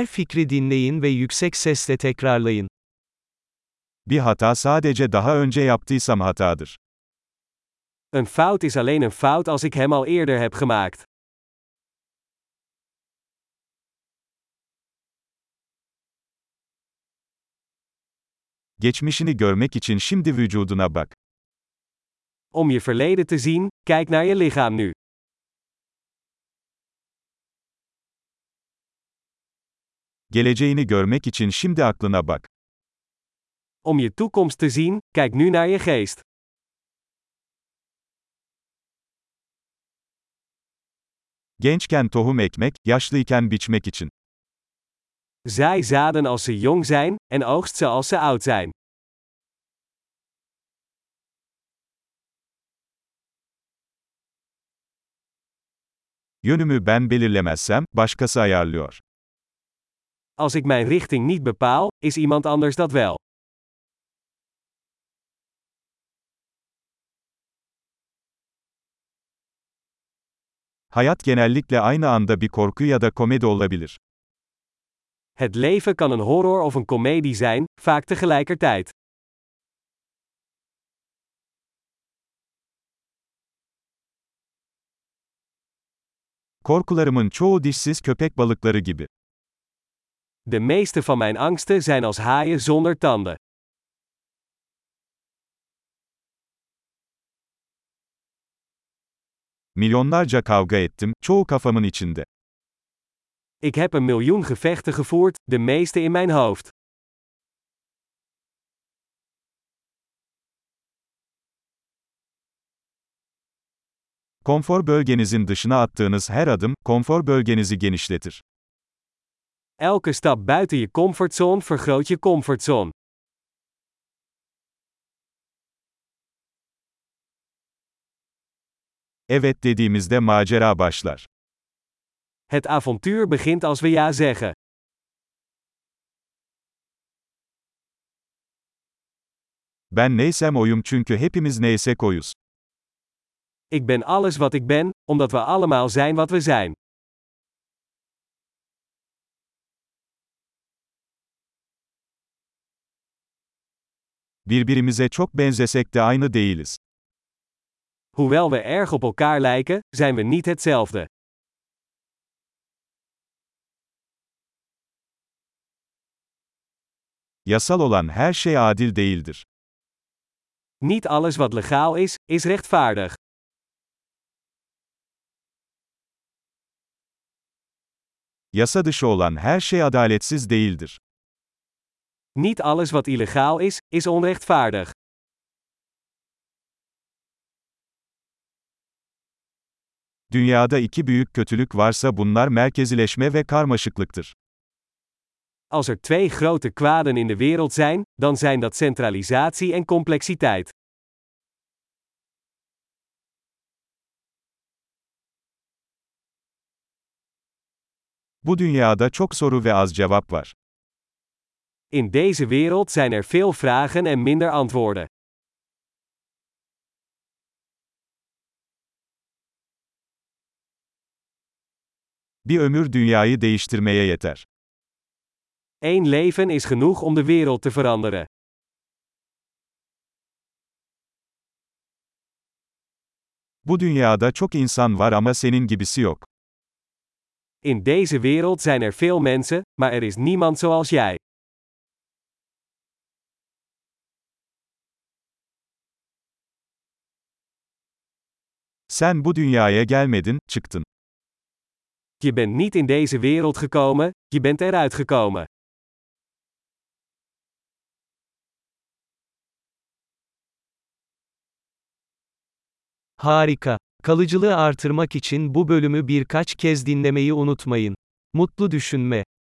Her fikri dinleyin ve yüksek sesle tekrarlayın. Bir hata sadece daha önce yaptıysam hatadır. Een fout is alleen een fout als ik hem al eerder heb gemaakt. Geçmişini görmek için şimdi vücuduna bak. Om je verleden te zien, kijk naar je lichaam nu. Geleceğini görmek için şimdi aklına bak. Om je toekomst te zien, kijk nu naar je geest. Gençken tohum ekmek, yaşlıyken biçmek için. Zaai zaden als ze jong zijn, en oogst ze als ze oud zijn. Yönümü ben belirlemezsem, başkası ayarlıyor. Als ik mijn richting niet bepaal, is iemand anders dat wel. Hayat genellikle aynı anda bir korku ya da komedi olabilir. Het leven kan een horror of een komedie zijn, vaak tegelijkertijd. Korkularımın çoğu dişsiz köpek balıkları gibi. De meeste van mijn angsten zijn als haaien zonder tanden. Milyonlarca kavga ettim, çoğu kafamın içinde. Ik heb een miljoen gevechten gevoerd, de meeste in mijn hoofd. Konfor bölgenizin dışına attığınız her adım, konfor bölgenizi genişletir. Elke stap buiten je comfortzone vergroot je comfortzone. Evet dediğimizde macera başlar. Het avontuur begint als we ja zeggen. Ben neysem oyum çünkü hepimiz neysek oyuz. Ik ben alles wat ik ben, omdat we allemaal zijn wat we zijn. Birbirimize çok benzesek de aynı değiliz. Hoewel we erg op elkaar lijken, zijn we niet hetzelfde. Yasal olan her şey adil değildir. Niet alles wat legaal is, is rechtvaardig. Yasa dışı olan her şey adaletsiz değildir. Niet alles wat illegaal is, is onrechtvaardig. Dünyada iki büyük kötülük varsa bunlar merkezileşme ve karmaşıklıktır. Als er twee grote kwaden in de wereld zijn, dan zijn dat centralisatie en complexiteit. Bu dünyada çok soru ve az cevap var. In deze wereld zijn er veel vragen en minder antwoorden. Bir ömür dünyayı değiştirmeye yeter. Eén leven is genoeg om de wereld te veranderen. Bu dünyada çok insan var ama senin gibisi yok. In deze wereld zijn er veel mensen, maar er is niemand zoals jij. Sen bu dünyaya gelmedin, çıktın. Je bent niet in deze wereld gekomen, je bent eruit gekomen. Harika. Kalıcılığı artırmak için bu bölümü birkaç kez dinlemeyi unutmayın. Mutlu düşünme.